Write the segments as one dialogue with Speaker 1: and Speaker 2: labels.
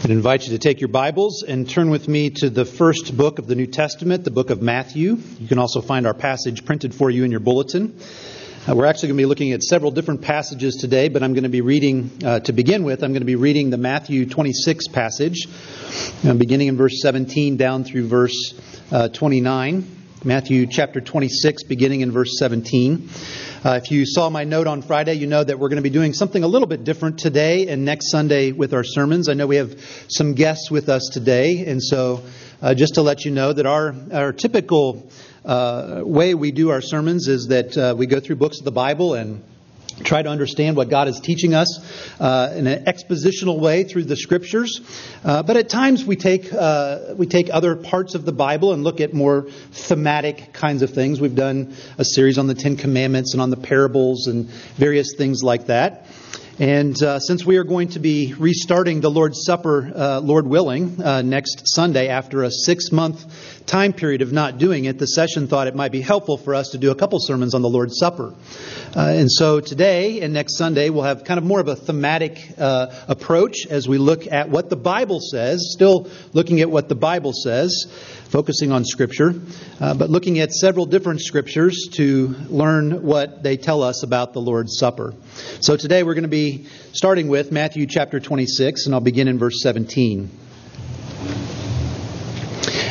Speaker 1: I invite you to take your Bibles and turn with me to the first book of the New Testament, the book of Matthew. You can also find our passage printed for you in your bulletin. Uh, we're actually going to be looking at several different passages today, but I'm going to be reading, uh, to begin with, I'm going to be reading the Matthew 26 passage, uh, beginning in verse 17 down through verse uh, 29. Matthew chapter 26, beginning in verse 17. Uh, if you saw my note on Friday, you know that we're going to be doing something a little bit different today and next Sunday with our sermons. I know we have some guests with us today, and so uh, just to let you know that our, our typical uh, way we do our sermons is that uh, we go through books of the Bible and try to understand what God is teaching us uh, in an expositional way through the scriptures. Uh, but at times we take uh, we take other parts of the Bible and look at more thematic kinds of things. We've done a series on the Ten Commandments and on the parables and various things like that. And uh, since we are going to be restarting the Lord's Supper, uh, Lord willing, uh, next Sunday after a six month time period of not doing it, the session thought it might be helpful for us to do a couple sermons on the Lord's Supper. Uh, and so today and next Sunday, we'll have kind of more of a thematic uh, approach as we look at what the Bible says, still looking at what the Bible says focusing on Scripture, uh, but looking at several different Scriptures to learn what they tell us about the Lord's Supper. So today we're going to be starting with Matthew chapter 26, and I'll begin in verse 17.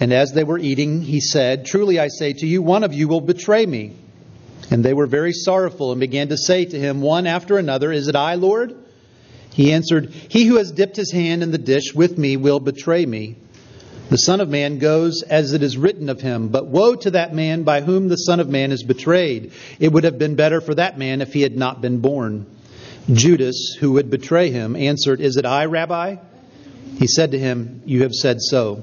Speaker 1: And as they were eating, he said, Truly I say to you, one of you will betray me. And they were very sorrowful and began to say to him, one after another, Is it I, Lord? He answered, He who has dipped his hand in the dish with me will betray me. The Son of Man goes as it is written of him, but woe to that man by whom the Son of Man is betrayed. It would have been better for that man if he had not been born. Judas, who would betray him, answered, Is it I, Rabbi? He said to him, You have said so.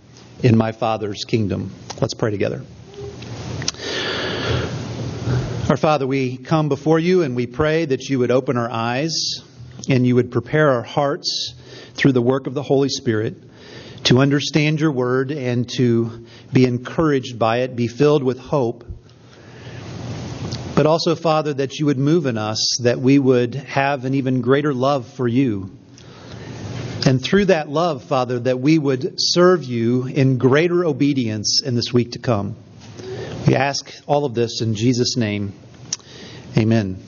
Speaker 1: in my Father's kingdom. Let's pray together. Our Father, we come before you and we pray that you would open our eyes and you would prepare our hearts through the work of the Holy Spirit to understand your word and to be encouraged by it, be filled with hope. But also, Father, that you would move in us, that we would have an even greater love for you. And through that love, Father, that we would serve you in greater obedience in this week to come. We ask all of this in Jesus' name. Amen.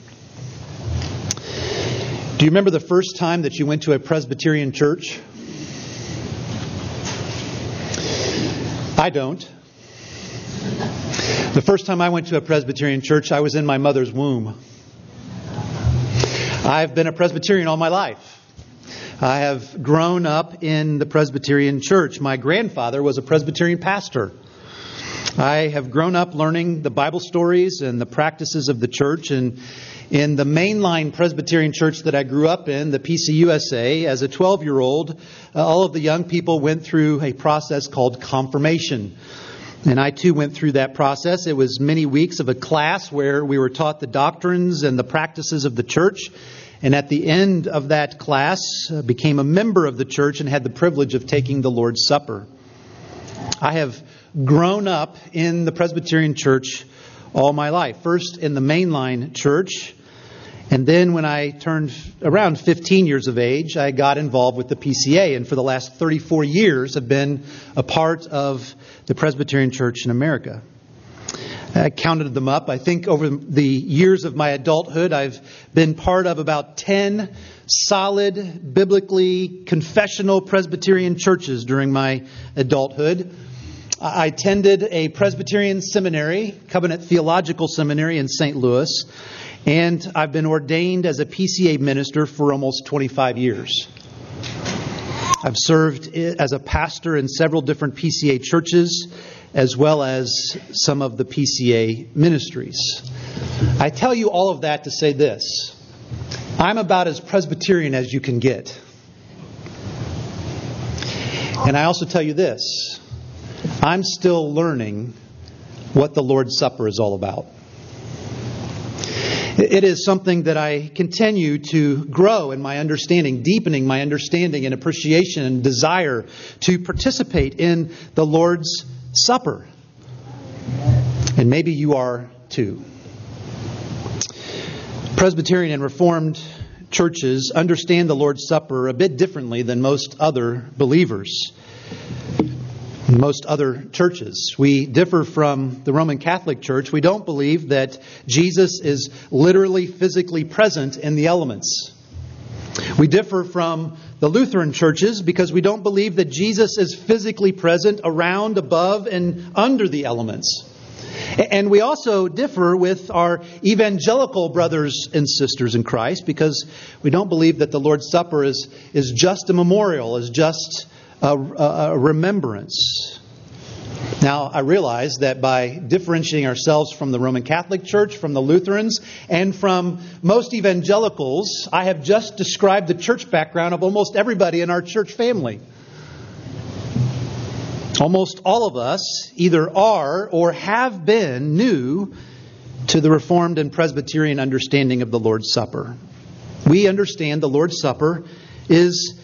Speaker 1: Do you remember the first time that you went to a Presbyterian church? I don't. The first time I went to a Presbyterian church, I was in my mother's womb. I've been a Presbyterian all my life. I have grown up in the Presbyterian church. My grandfather was a Presbyterian pastor. I have grown up learning the Bible stories and the practices of the church. And in the mainline Presbyterian church that I grew up in, the PCUSA, as a 12 year old, uh, all of the young people went through a process called confirmation. And I too went through that process. It was many weeks of a class where we were taught the doctrines and the practices of the church. And at the end of that class, uh, became a member of the church and had the privilege of taking the Lord's Supper. I have grown up in the Presbyterian church all my life. First in the mainline church, and then when I turned around 15 years of age, I got involved with the PCA, and for the last 34 years have been a part of the Presbyterian Church in America. I counted them up. I think over the years of my adulthood, I've been part of about 10 solid, biblically confessional Presbyterian churches during my adulthood. I attended a Presbyterian seminary, Covenant Theological Seminary in St. Louis, and I've been ordained as a PCA minister for almost 25 years. I've served as a pastor in several different PCA churches, as well as some of the PCA ministries. I tell you all of that to say this I'm about as Presbyterian as you can get. And I also tell you this I'm still learning what the Lord's Supper is all about. It is something that I continue to grow in my understanding, deepening my understanding and appreciation and desire to participate in the Lord's Supper. And maybe you are too. Presbyterian and Reformed churches understand the Lord's Supper a bit differently than most other believers most other churches. We differ from the Roman Catholic Church. We don't believe that Jesus is literally physically present in the elements. We differ from the Lutheran churches because we don't believe that Jesus is physically present around, above, and under the elements. And we also differ with our evangelical brothers and sisters in Christ because we don't believe that the Lord's Supper is, is just a memorial, is just a, a remembrance. Now, I realize that by differentiating ourselves from the Roman Catholic Church, from the Lutherans, and from most evangelicals, I have just described the church background of almost everybody in our church family. Almost all of us either are or have been new to the Reformed and Presbyterian understanding of the Lord's Supper. We understand the Lord's Supper is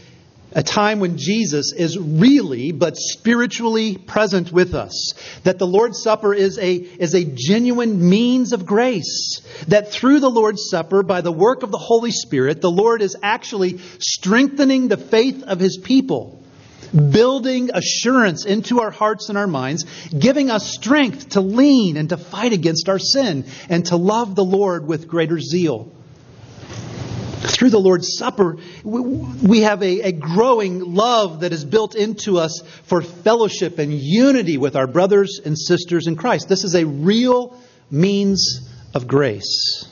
Speaker 1: a time when Jesus is really but spiritually present with us. That the Lord's Supper is a, is a genuine means of grace. That through the Lord's Supper, by the work of the Holy Spirit, the Lord is actually strengthening the faith of His people, building assurance into our hearts and our minds, giving us strength to lean and to fight against our sin and to love the Lord with greater zeal through the Lord's Supper, we have a, a, growing love that is built into us for fellowship and unity with our brothers and sisters in Christ. This is a real means of grace.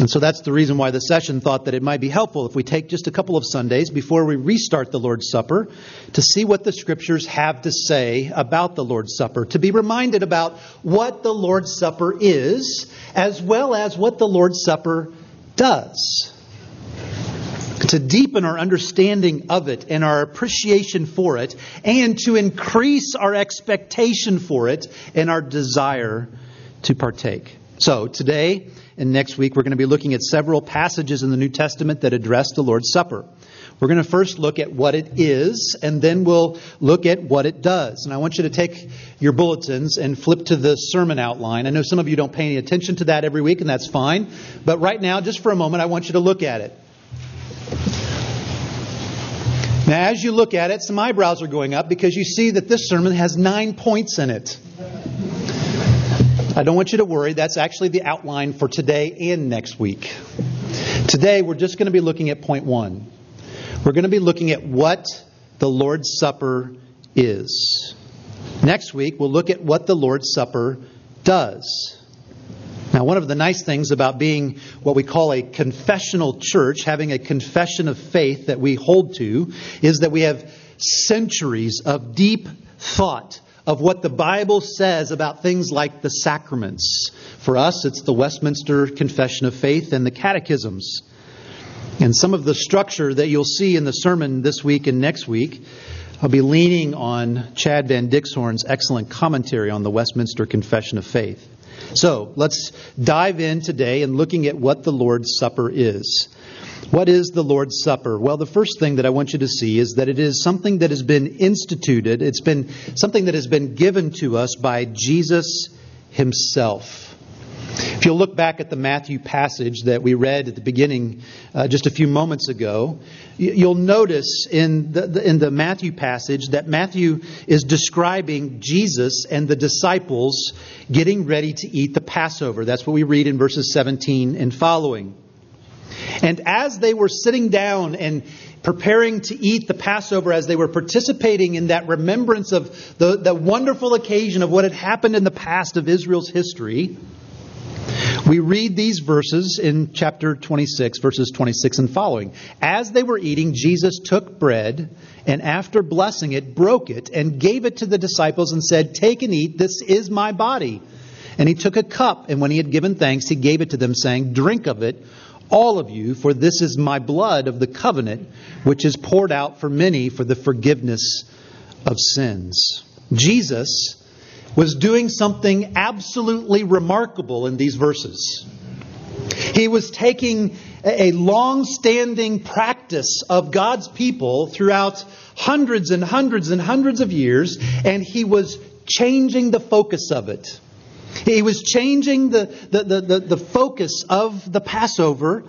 Speaker 1: And so that's the reason why the session thought that it might be helpful if we take just a couple of Sundays before we restart the Lord's Supper to see what the Scriptures have to say about the Lord's Supper, to be reminded about what the Lord's Supper is, as well as what the Lord's Supper does. To deepen our understanding of it and our appreciation for it, and to increase our expectation for it and our desire to partake. So, today and next week, we're going to be looking at several passages in the New Testament that address the Lord's Supper. We're going to first look at what it is, and then we'll look at what it does. And I want you to take your bulletins and flip to the sermon outline. I know some of you don't pay any attention to that every week, and that's fine. But right now, just for a moment, I want you to look at it. Now, as you look at it, some eyebrows are going up because you see that this sermon has nine points in it. I don't want you to worry. That's actually the outline for today and next week. Today, we're just going to be looking at point one. We're going to be looking at what the Lord's Supper is. Next week, we'll look at what the Lord's Supper does. Now, one of the nice things about being what we call a confessional church, having a confession of faith that we hold to, is that we have centuries of deep thought of what the Bible says about things like the sacraments. For us, it's the Westminster Confession of Faith and the catechisms. And some of the structure that you'll see in the sermon this week and next week, I'll be leaning on Chad Van Dixhoorn's excellent commentary on the Westminster Confession of Faith. So let's dive in today and looking at what the Lord's Supper is. What is the Lord's Supper? Well, the first thing that I want you to see is that it is something that has been instituted. It's been something that has been given to us by Jesus himself. If you'll look back at the Matthew passage that we read at the beginning uh, just a few moments ago, you'll notice in the, the, in the Matthew passage that Matthew is describing Jesus and the disciples getting ready to eat the Passover. That's what we read in verses 17 and following. And as they were sitting down and preparing to eat the Passover, as they were participating in that remembrance of the, the wonderful occasion of what had happened in the past of Israel's history, we read these verses in chapter 26, verses 26 and following. As they were eating, Jesus took bread and after blessing it, broke it and gave it to the disciples and said, Take and eat, this is my body. And he took a cup, and when he had given thanks, he gave it to them, saying, Drink of it, all of you, for this is my blood of the covenant, which is poured out for many for the forgiveness of sins. Jesus was doing something absolutely remarkable in these verses. He was taking a long standing practice of God's people throughout hundreds and hundreds and hundreds of years, and he was changing the focus of it. He was changing the, the, the, the, the focus of the Passover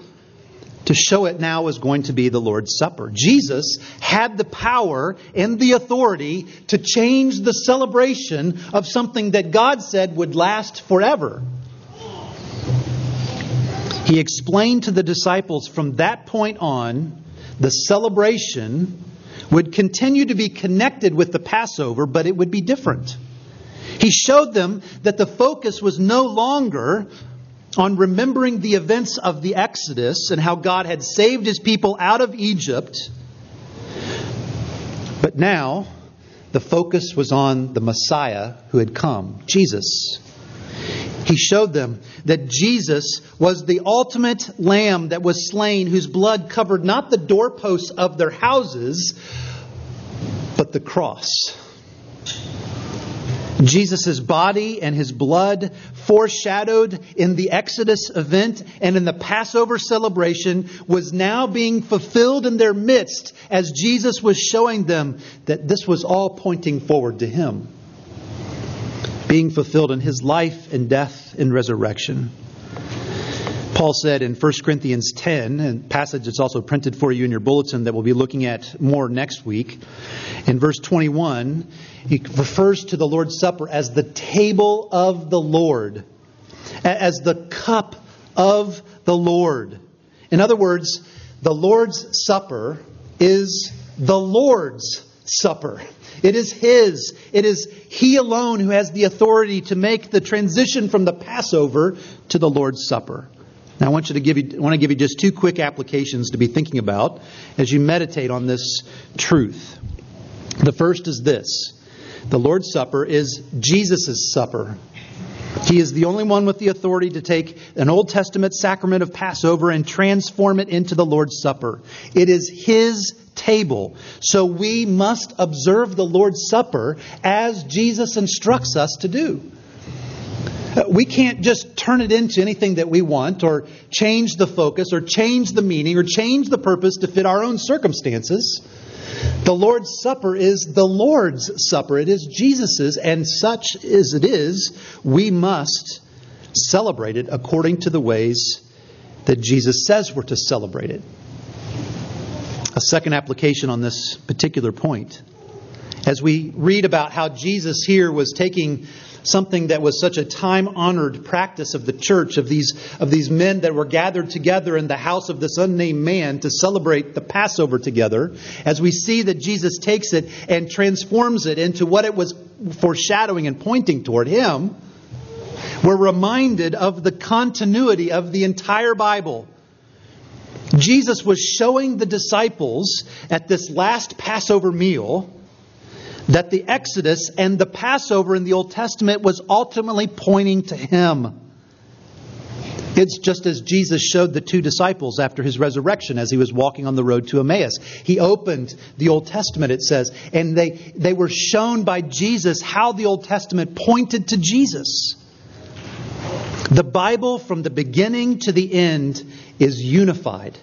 Speaker 1: to show it now is going to be the Lord's Supper. Jesus had the power and the authority to change the celebration of something that God said would last forever. He explained to the disciples from that point on the celebration would continue to be connected with the Passover, but it would be different. He showed them that the focus was no longer on remembering the events of the Exodus and how God had saved his people out of Egypt. But now, the focus was on the Messiah who had come, Jesus. He showed them that Jesus was the ultimate lamb that was slain, whose blood covered not the doorposts of their houses, but the cross. Jesus' body and his blood foreshadowed in the Exodus event and in the Passover celebration was now being fulfilled in their midst as Jesus was showing them that this was all pointing forward to him, being fulfilled in his life and death and resurrection. Paul said in 1 Corinthians 10, a passage that's also printed for you in your bulletin that we'll be looking at more next week, in verse 21, he refers to the Lord's Supper as the table of the Lord, as the cup of the Lord. In other words, the Lord's Supper is the Lord's Supper. It is His. It is He alone who has the authority to make the transition from the Passover to the Lord's Supper. Now, I want you to give you, I want to give you just two quick applications to be thinking about as you meditate on this truth. The first is this the Lord's Supper is Jesus' supper. He is the only one with the authority to take an Old Testament sacrament of Passover and transform it into the Lord's Supper. It is His table. So we must observe the Lord's Supper as Jesus instructs us to do. Uh, we can't just turn it into anything that we want or change the focus or change the meaning or change the purpose to fit our own circumstances. The Lord's Supper is the Lord's Supper. It is Jesus's, and such as it is, we must celebrate it according to the ways that Jesus says we're to celebrate it. A second application on this particular point. As we read about how Jesus here was taking something that was such a time honored practice of the church, of these, of these men that were gathered together in the house of this unnamed man to celebrate the Passover together, as we see that Jesus takes it and transforms it into what it was foreshadowing and pointing toward him, we're reminded of the continuity of the entire Bible. Jesus was showing the disciples at this last Passover meal that the Exodus and the Passover in the Old Testament was ultimately pointing to Him. It's just as Jesus showed the two disciples after his resurrection as he was walking on the road to Emmaus. He opened the Old Testament, it says, and they, they were shown by Jesus how the Old Testament pointed to Jesus. The Bible, from the beginning to the end, is unified.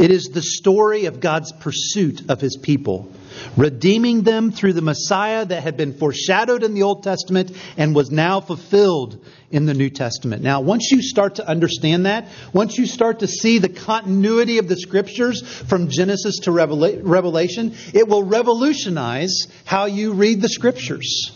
Speaker 1: It is the story of God's pursuit of his people redeeming them through the Messiah that had been foreshadowed in the Old Testament and was now fulfilled in the New Testament. Now, once you start to understand that, once you start to see the continuity of the Scriptures from Genesis to Revelation, it will revolutionize how you read the Scriptures.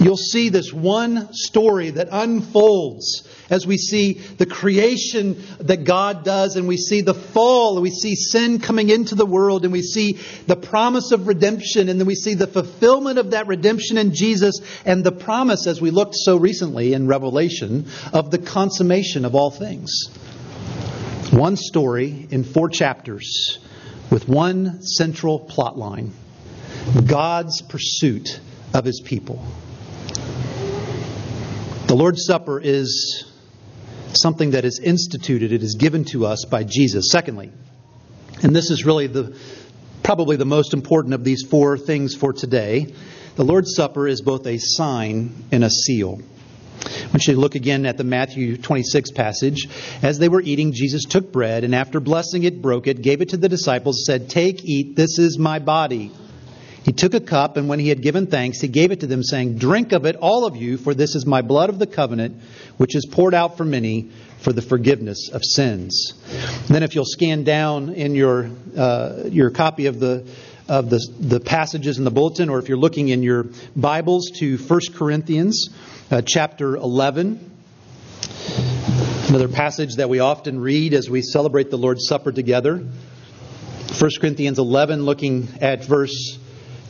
Speaker 1: You'll see this one story that unfolds as we see the creation that God does, and we see the fall, and we see sin coming into the world, and we see the promise of redemption, and then we see the fulfillment of that redemption in Jesus, and the promise, as we looked so recently in Revelation, of the consummation of all things. One story in four chapters with one central plot line God's pursuit of his people. The Lord's Supper is something that is instituted, it is given to us by Jesus. Secondly, and this is really the probably the most important of these four things for today, the Lord's Supper is both a sign and a seal. I want you to look again at the Matthew 26 passage. As they were eating, Jesus took bread, and after blessing it, broke it, gave it to the disciples, said, Take, eat, this is my body. He took a cup, and when he had given thanks, he gave it to them, saying, Drink of it, all of you, for this is my blood of the covenant, which is poured out for many for the forgiveness of sins. And then, if you'll scan down in your, uh, your copy of the of the, the passages in the bulletin, or if you're looking in your Bibles to 1 Corinthians uh, chapter 11, another passage that we often read as we celebrate the Lord's Supper together. 1 Corinthians 11, looking at verse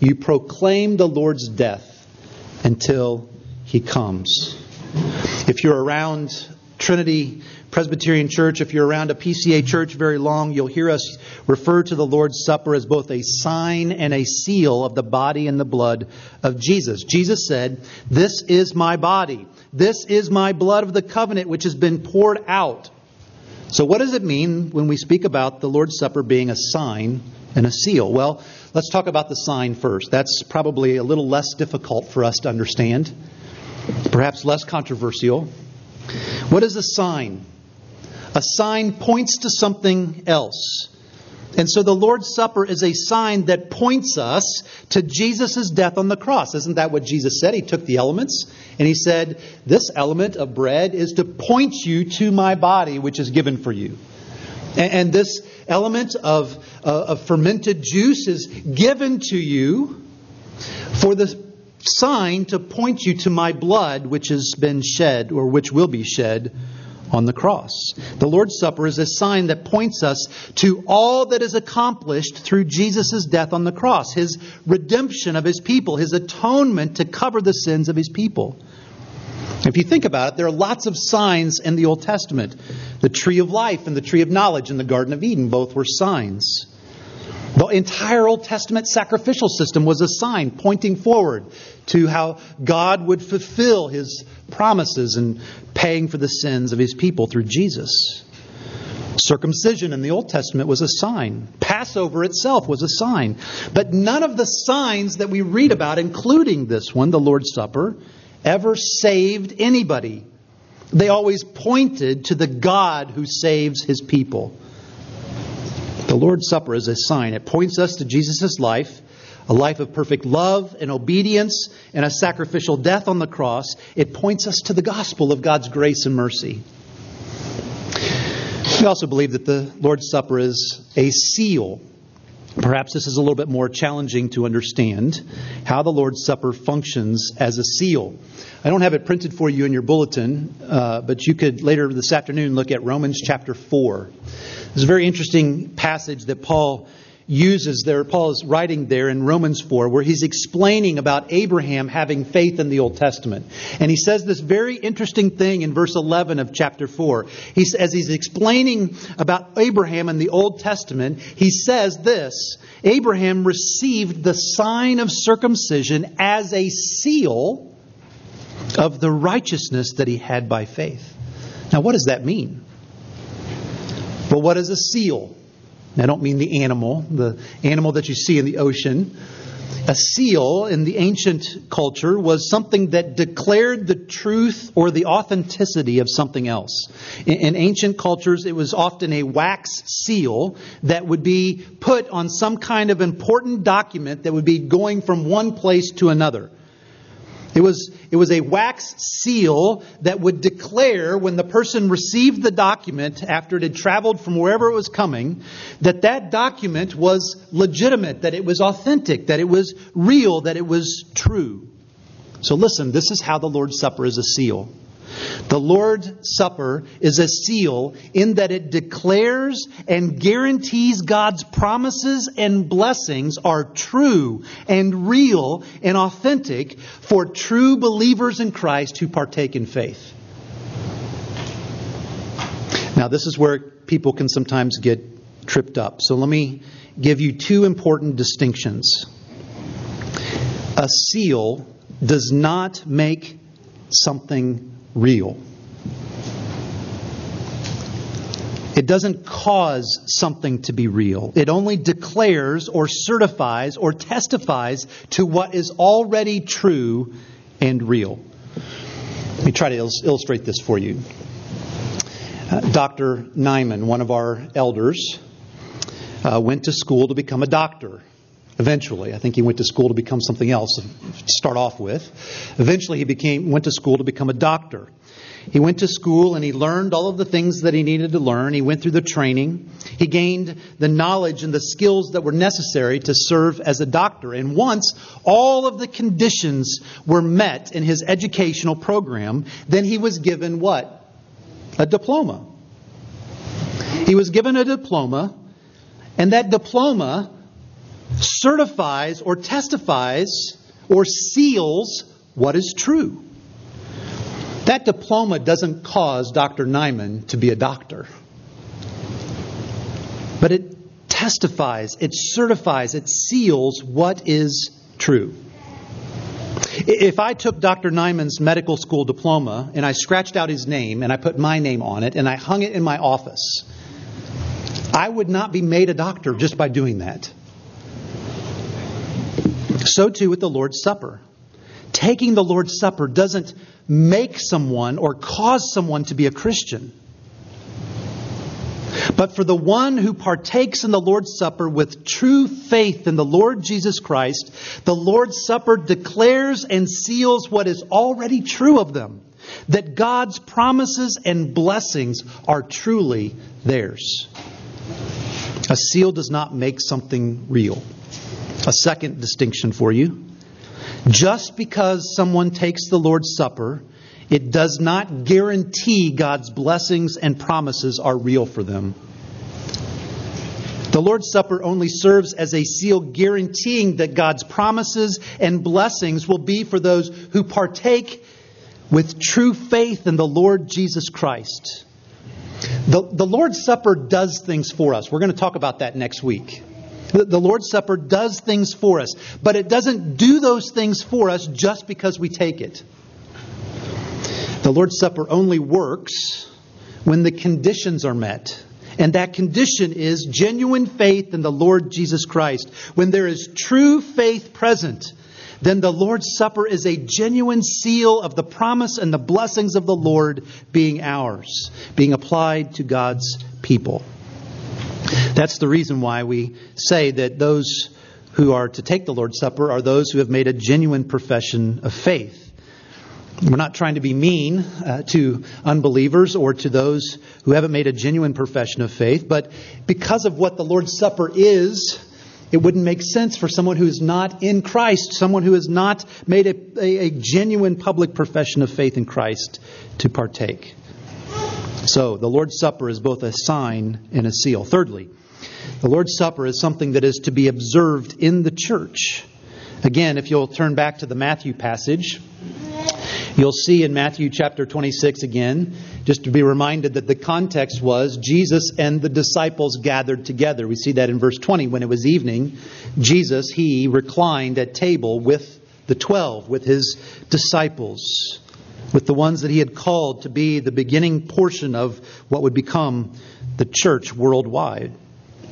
Speaker 1: you proclaim the Lord's death until he comes. If you're around Trinity Presbyterian Church, if you're around a PCA church very long, you'll hear us refer to the Lord's Supper as both a sign and a seal of the body and the blood of Jesus. Jesus said, This is my body. This is my blood of the covenant, which has been poured out. So, what does it mean when we speak about the Lord's Supper being a sign and a seal? Well, let's talk about the sign first. That's probably a little less difficult for us to understand, perhaps less controversial. What is a sign? A sign points to something else. And so the Lord's Supper is a sign that points us to Jesus' death on the cross. Isn't that what Jesus said? He took the elements and he said, This element of bread is to point you to my body, which is given for you. And, this element of, uh, of fermented juice is given to you for the sign to point you to my blood, which has been shed or which will be shed on the cross. The Lord's Supper is a sign that points us to all that is accomplished through Jesus' death on the cross, his redemption of his people, his atonement to cover the sins of his people. If you think about it, there are lots of signs in the Old Testament. The tree of life and the tree of knowledge in the Garden of Eden both were signs. The entire Old Testament sacrificial system was a sign pointing forward to how God would fulfill his promises and paying for the sins of his people through Jesus. Circumcision in the Old Testament was a sign. Passover itself was a sign. But none of the signs that we read about, including this one, the Lord's Supper, ever saved anybody. They always pointed to the God who saves his people. The Lord's Supper is a sign. It points us to Jesus' life, a life of perfect love and obedience and a sacrificial death on the cross. It points us to the gospel of God's grace and mercy. We also believe that the Lord's Supper is a seal. Perhaps this is a little bit more challenging to understand how the Lord's Supper functions as a seal. I don't have it printed for you in your bulletin, uh, but you could later this afternoon look at Romans chapter 4. There's a very interesting passage that Paul uses there. Paul is writing there in Romans 4, where he's explaining about Abraham having faith in the Old Testament. And he says this very interesting thing in verse 11 of chapter 4. He's, as he's explaining about Abraham in the Old Testament, he says this Abraham received the sign of circumcision as a seal of the righteousness that he had by faith. Now, what does that mean? Well, what is a seal? I don't mean the animal, the animal that you see in the ocean. A seal in the ancient culture was something that declared the truth or the authenticity of something else. In, ancient cultures, it was often a wax seal that would be put on some kind of important document that would be going from one place to another. It was, it was a wax seal that would declare when the person received the document after it had traveled from wherever it was coming, that that document was legitimate, that it was authentic, that it was real, that it was true. So listen, this is how the Lord's Supper is a seal. The Lord's Supper is a seal in that it declares and guarantees God's promises and blessings are true and real and authentic for true believers in Christ who partake in faith. Now, this is where people can sometimes get tripped up. So let me give you two important distinctions. A seal does not make something real. It doesn't cause something to be real. It only declares or certifies or testifies to what is already true and real. Let me try to il- illustrate this for you. Uh, Dr. Nyman, one of our elders, uh, went to school to become a doctor eventually. I think he went to school to become something else to start off with. Eventually, he became, went to school to become a doctor. He went to school and he learned all of the things that he needed to learn. He went through the training. He gained the knowledge and the skills that were necessary to serve as a doctor. And once all of the conditions were met in his educational program, then he was given what? A diploma. He was given a diploma, and that diploma certifies or testifies or seals what is true. That diploma doesn't cause Dr. Nyman to be a doctor. But it testifies, it certifies, it seals what is true. If I took Dr. Nyman's medical school diploma and I scratched out his name and I put my name on it and I hung it in my office, I would not be made a doctor just by doing that. So too with the Lord's Supper. Taking the Lord's Supper doesn't make someone or cause someone to be a Christian. But for the one who partakes in the Lord's Supper with true faith in the Lord Jesus Christ, the Lord's Supper declares and seals what is already true of them that God's promises and blessings are truly theirs. A seal does not make something real. A second distinction for you. Just because someone takes the Lord's Supper, it does not guarantee God's blessings and promises are real for them. The Lord's Supper only serves as a seal guaranteeing that God's promises and blessings will be for those who partake with true faith in the Lord Jesus Christ. The, the Lord's Supper does things for us. We're going to talk about that next week. The Lord's Supper does things for us, but it doesn't do those things for us just because we take it. The Lord's Supper only works when the conditions are met. And that condition is genuine faith in the Lord Jesus Christ. When there is true faith present, then the Lord's Supper is a genuine seal of the promise and the blessings of the Lord being ours, being applied to God's people. That's the reason why we say that those who are to take the Lord's Supper are those who have made a genuine profession of faith. We're not trying to be mean uh, to unbelievers or to those who haven't made a genuine profession of faith, but because of what the Lord's Supper is, it wouldn't make sense for someone who is not in Christ, someone who has not made a, a, a genuine public profession of faith in Christ, to partake. So, the Lord's Supper is both a sign and a seal. Thirdly, the Lord's Supper is something that is to be observed in the church. Again, if you'll turn back to the Matthew passage, you'll see in Matthew chapter 26 again, just to be reminded that the context was Jesus and the disciples gathered together. We see that in verse 20. When it was evening, Jesus, he reclined at table with the twelve, with his disciples, with the ones that he had called to be the beginning portion of what would become the church worldwide.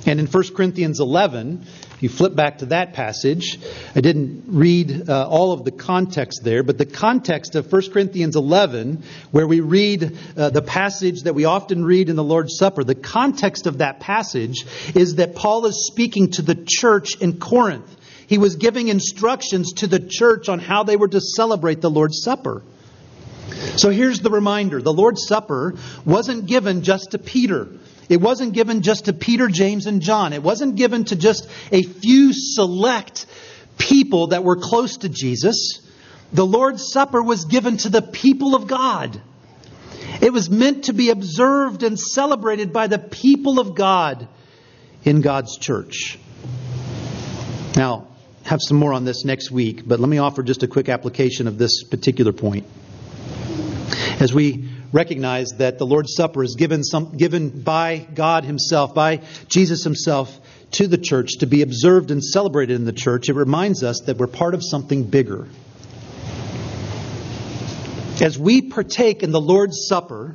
Speaker 1: And in 1 Corinthians 11, if you flip back to that passage, I didn't read uh, all of the context there, but the context of 1 Corinthians 11, where we read uh, the passage that we often read in the Lord's Supper, the context of that passage is that Paul is speaking to the church in Corinth. He was giving instructions to the church on how they were to celebrate the Lord's Supper. So here's the reminder the Lord's Supper wasn't given just to Peter. It wasn't given just to Peter, James, and John. It wasn't given to just a few select people that were close to Jesus. The Lord's Supper was given to the people of God. It was meant to be observed and celebrated by the people of God in God's church. Now, have some more on this next week, but let me offer just a quick application of this particular point. As we recognize that the Lord's Supper is given, some, given by God Himself, by Jesus Himself, to the church to be observed and celebrated in the church, it reminds us that we're part of something bigger. As we partake in the Lord's Supper,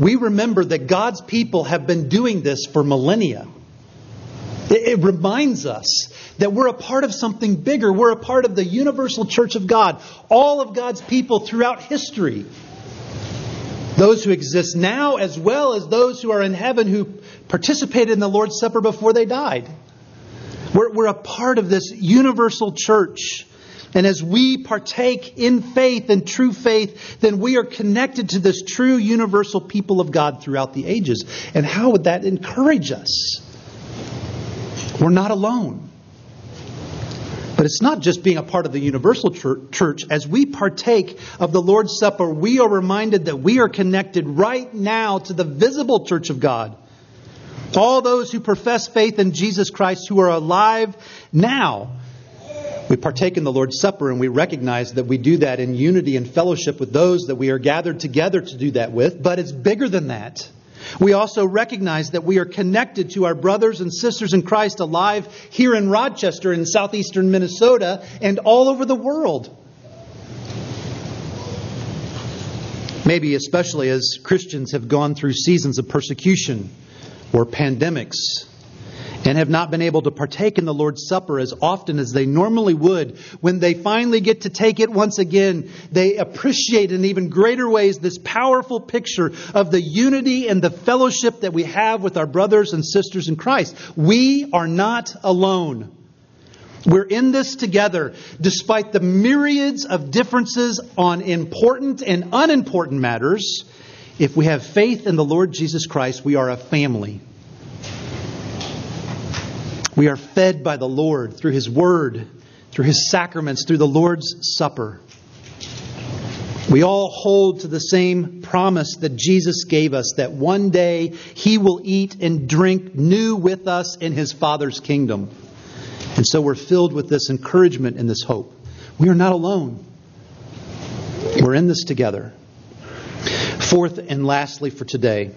Speaker 1: we remember that God's people have been doing this for millennia. It, it reminds us that we're a part of something bigger. We're a part of the universal church of God, all of God's people throughout history. Those who exist now, as well as those who are in heaven who participated in the Lord's Supper before they died. We're, we're a part of this universal church. And as we partake in faith and true faith, then we are connected to this true universal people of God throughout the ages. And how would that encourage us? We're not alone. But it's not just being a part of the universal church. As we partake of the Lord's Supper, we are reminded that we are connected right now to the visible church of God. All those who profess faith in Jesus Christ who are alive now. We partake in the Lord's Supper and we recognize that we do that in unity and fellowship with those that we are gathered together to do that with, but it's bigger than that. We also recognize that we are connected to our brothers and sisters in Christ alive here in Rochester, in southeastern Minnesota, and all over the world. Maybe especially as Christians have gone through seasons of persecution or pandemics and have not been able to partake in the Lord's Supper as often as they normally would, when they finally get to take it once again, they appreciate in even greater ways this powerful picture of the unity and the fellowship that we have with our brothers and sisters in Christ. We are not alone. We're in this together despite the myriads of differences on important and unimportant matters. If we have faith in the Lord Jesus Christ, we are a family. We are fed by the Lord through His Word, through His sacraments, through the Lord's Supper. We all hold to the same promise that Jesus gave us that one day He will eat and drink new with us in His Father's kingdom. And so we're filled with this encouragement and this hope. We are not alone, we're in this together. Fourth and lastly for today,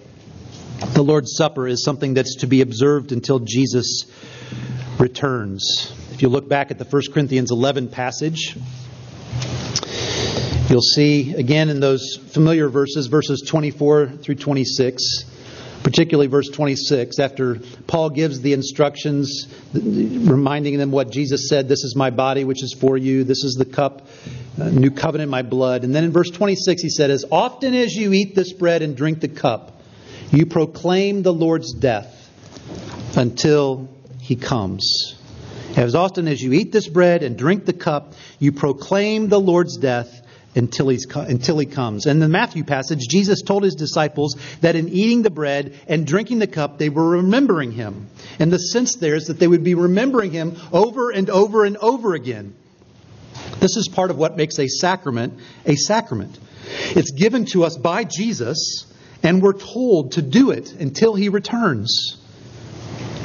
Speaker 1: the Lord's Supper is something that's to be observed until Jesus returns. If you look back at the 1 Corinthians 11 passage, you'll see again in those familiar verses, verses 24 through 26, particularly verse 26, after Paul gives the instructions, reminding them what Jesus said This is my body, which is for you, this is the cup, uh, new covenant, my blood. And then in verse 26, he said, As often as you eat this bread and drink the cup, you proclaim the Lord's death until he comes. As often as you eat this bread and drink the cup, you proclaim the Lord's death until, he's, until he comes. In the Matthew passage, Jesus told his disciples that in eating the bread and drinking the cup, they were remembering him. And the sense there is that they would be remembering him over and over and over again. This is part of what makes a sacrament a sacrament. It's given to us by Jesus, and we're told to do it until he returns.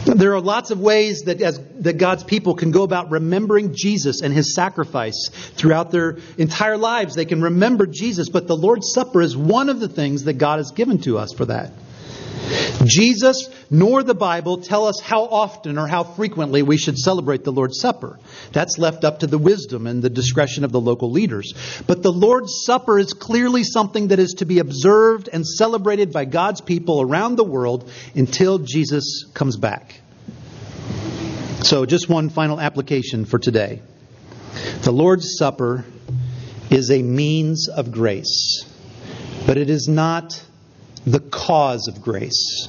Speaker 1: There are lots of ways that, as, that God's people can go about remembering Jesus and his sacrifice throughout their entire lives. They can remember Jesus, but the Lord's Supper is one of the things that God has given to us for that. Jesus nor the Bible tell us how often or how frequently we should celebrate the Lord's Supper. That's left up to the wisdom and the discretion of the local leaders. But the Lord's Supper is clearly something that is to be observed and celebrated by God's people around the world until Jesus comes back. So, just one final application for today. The Lord's Supper is a means of grace, but it is not the cause of grace.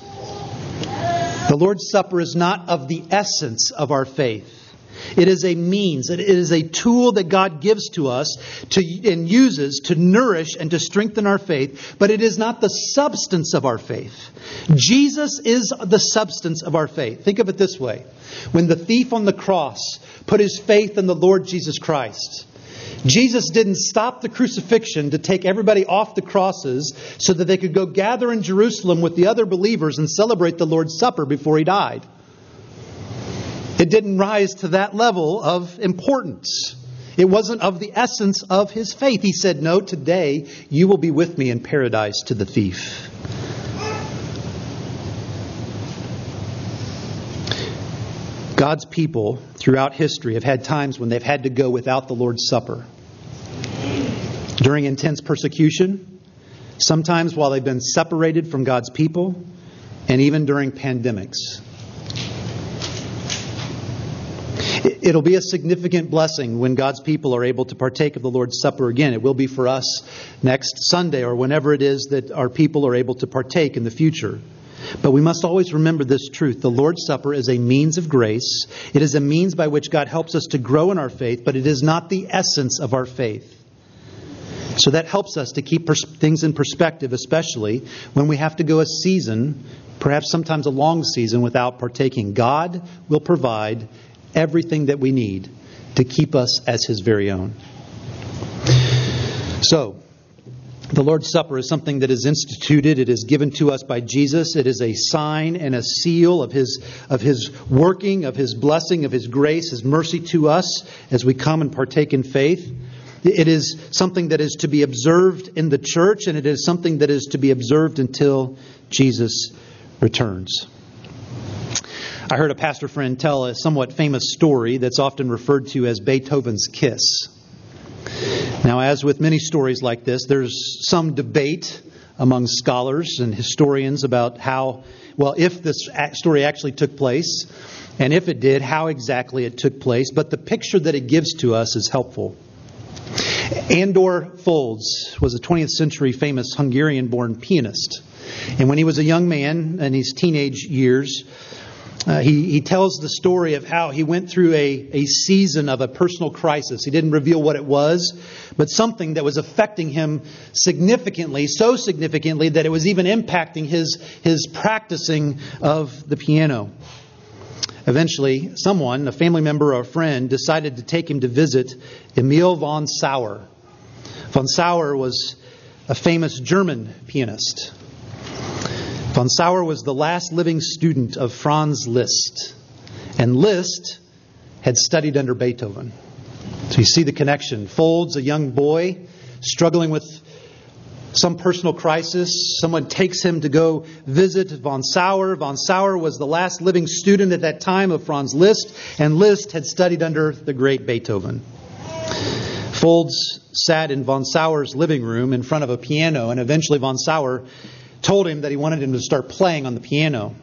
Speaker 1: The Lord's Supper is not of the essence of our faith. It is a means, it is a tool that God gives to us to, and uses to nourish and to strengthen our faith, but it is not the substance of our faith. Jesus is the substance of our faith. Think of it this way when the thief on the cross put his faith in the Lord Jesus Christ, Jesus didn't stop the crucifixion to take everybody off the crosses so that they could go gather in Jerusalem with the other believers and celebrate the Lord's Supper before he died. It didn't rise to that level of importance. It wasn't of the essence of his faith. He said, No, today you will be with me in paradise to the thief. God's people throughout history have had times when they've had to go without the Lord's Supper. During intense persecution, sometimes while they've been separated from God's people, and even during pandemics. It'll be a significant blessing when God's people are able to partake of the Lord's Supper again. It will be for us next Sunday or whenever it is that our people are able to partake in the future. But we must always remember this truth. The Lord's Supper is a means of grace. It is a means by which God helps us to grow in our faith, but it is not the essence of our faith. So that helps us to keep pers- things in perspective, especially when we have to go a season, perhaps sometimes a long season, without partaking. God will provide everything that we need to keep us as His very own. So, the Lord's Supper is something that is instituted. It is given to us by Jesus. It is a sign and a seal of his, of his working, of His blessing, of His grace, His mercy to us as we come and partake in faith. It is something that is to be observed in the church, and it is something that is to be observed until Jesus returns. I heard a pastor friend tell a somewhat famous story that's often referred to as Beethoven's Kiss. Now, as with many stories like this, there's some debate among scholars and historians about how, well, if this story actually took place, and if it did, how exactly it took place. But the picture that it gives to us is helpful. Andor Foldes was a 20th century famous Hungarian born pianist. And when he was a young man in his teenage years, uh, he, he tells the story of how he went through a, a season of a personal crisis. He didn't reveal what it was, but something that was affecting him significantly, so significantly that it was even impacting his, his practicing of the piano. Eventually, someone, a family member or a friend, decided to take him to visit Emil von Sauer. Von Sauer was a famous German pianist. Von Sauer was the last living student of Franz Liszt, and Liszt had studied under Beethoven. So you see the connection. Foldes, a young boy, struggling with some personal crisis. Someone takes him to go visit von Sauer. Von Sauer was the last living student at that time of Franz Liszt, and Liszt had studied under the great Beethoven. Foldes sat in von Sauer's living room in front of a piano, and eventually von Sauer told him that he wanted him to start playing on the piano.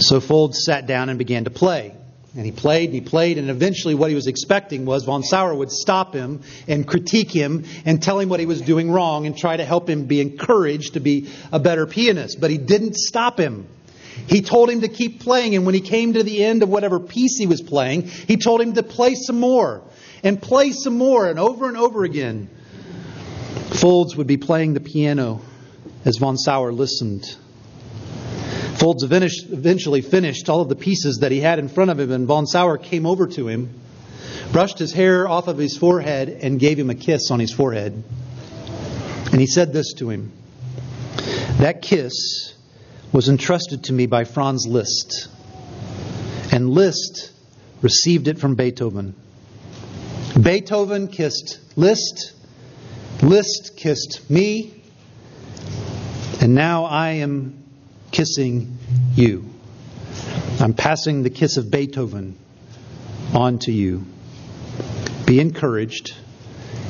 Speaker 1: So Foldes sat down and began to play. And he played and he played, and eventually what he was expecting was von Sauer would stop him and critique him and tell him what he was doing wrong and try to help him be encouraged to be a better pianist. But he didn't stop him. He told him to keep playing, and when he came to the end of whatever piece he was playing, he told him to play some more and play some more and over and over again. Foldes would be playing the piano as von Sauer listened. Foldes eventually finished all of the pieces that he had in front of him, and von Sauer came over to him, brushed his hair off of his forehead, and gave him a kiss on his forehead. And he said this to him That kiss was entrusted to me by Franz Liszt, and Liszt received it from Beethoven. Beethoven kissed Liszt, Liszt kissed me, and now I am kissing you. I'm passing the kiss of Beethoven on to you. Be encouraged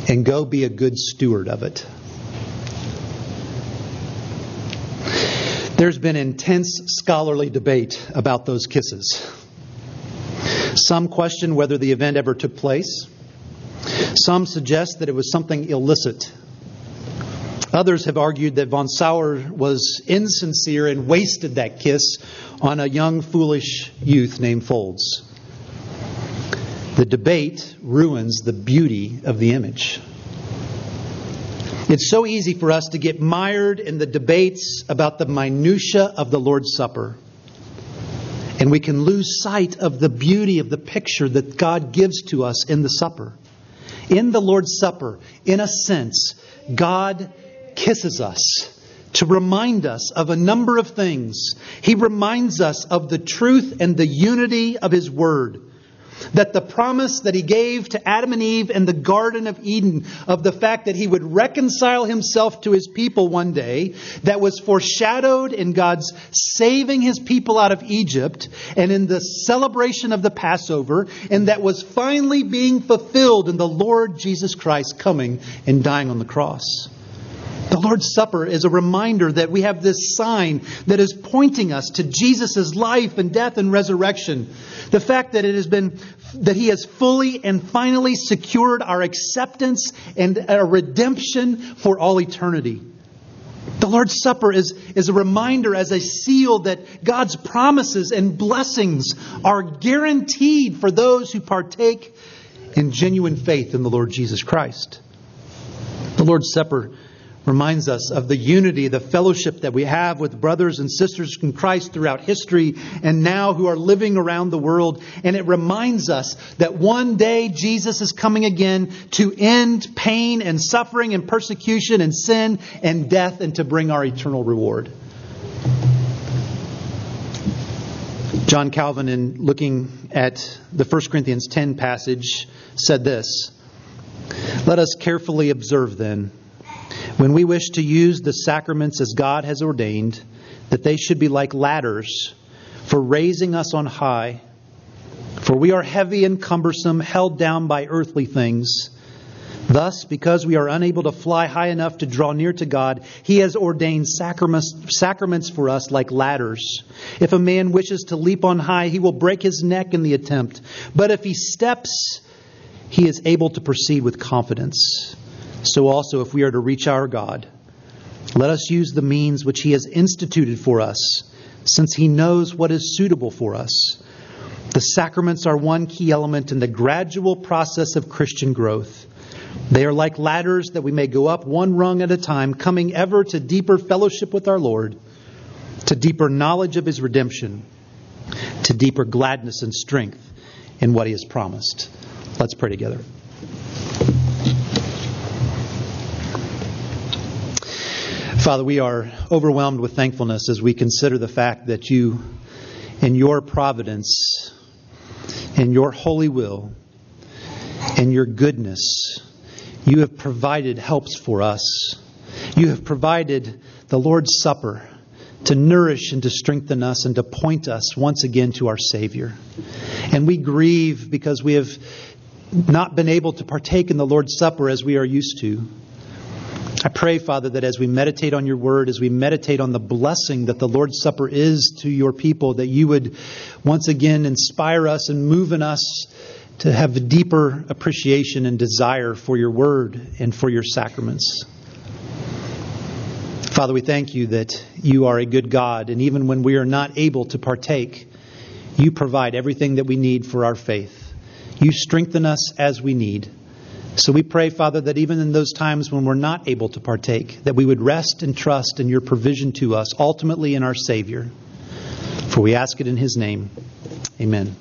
Speaker 1: and go be a good steward of it. There's been intense scholarly debate about those kisses. Some question whether the event ever took place. Some suggest that it was something illicit. Others have argued that von Sauer was insincere and wasted that kiss on a young, foolish youth named Foldes. The debate ruins the beauty of the image. It's so easy for us to get mired in the debates about the minutitia of the Lord's Supper. And we can lose sight of the beauty of the picture that God gives to us in the supper. In the Lord's Supper, in a sense, God kisses us to remind us of a number of things. He reminds us of the truth and the unity of His Word that the promise that he gave to Adam and Eve in the Garden of Eden of the fact that he would reconcile himself to his people one day, that was foreshadowed in God's saving his people out of Egypt and in the celebration of the Passover, and that was finally being fulfilled in the Lord Jesus Christ coming and dying on the cross. The Lord's Supper is a reminder that we have this sign that is pointing us to Jesus' life and death and resurrection. The fact that it has been, that He has fully and finally secured our acceptance and our redemption for all eternity. The Lord's Supper is, is a reminder as a seal that God's promises and blessings are guaranteed for those who partake in genuine faith in the Lord Jesus Christ. The Lord's Supper reminds us of the unity, the fellowship that we have with brothers and sisters in Christ throughout history and now who are living around the world. And it reminds us that one day Jesus is coming again to end pain and suffering and persecution and sin and death and to bring our eternal reward. John Calvin, in looking at the 1 Corinthians 10 passage, said this Let us carefully observe then when we wish to use the sacraments as God has ordained, that they should be like ladders for raising us on high. For we are heavy and cumbersome, held down by earthly things. Thus, because we are unable to fly high enough to draw near to God, He has ordained sacraments, for us like ladders. If a man wishes to leap on high, he will break his neck in the attempt. But if he steps, he is able to proceed with confidence. So also, if we are to reach our God, let us use the means which He has instituted for us, since He knows what is suitable for us. The sacraments are one key element in the gradual process of Christian growth. They are like ladders that we may go up one rung at a time, coming ever to deeper fellowship with our Lord, to deeper knowledge of His redemption, to deeper gladness and strength in what He has promised. Let's pray together. Father, we are overwhelmed with thankfulness as we consider the fact that you, in your providence, in your holy will, in your goodness, you have provided helps for us. You have provided the Lord's Supper to nourish and to strengthen us and to point us once again to our Savior. And we grieve because we have not been able to partake in the Lord's Supper as we are used to. I pray, Father, that as we meditate on your word, as we meditate on the blessing that the Lord's Supper is to your people, that you would once again inspire us and move in us to have a deeper appreciation and desire for your word and for your sacraments. Father, we thank you that you are a good God, and even when we are not able to partake, you provide everything that we need for our faith. You strengthen us as we need. So we pray, Father, that even in those times when we're not able to partake, that we would rest and trust in your provision to us, ultimately in our Savior. For we ask it in his name. Amen.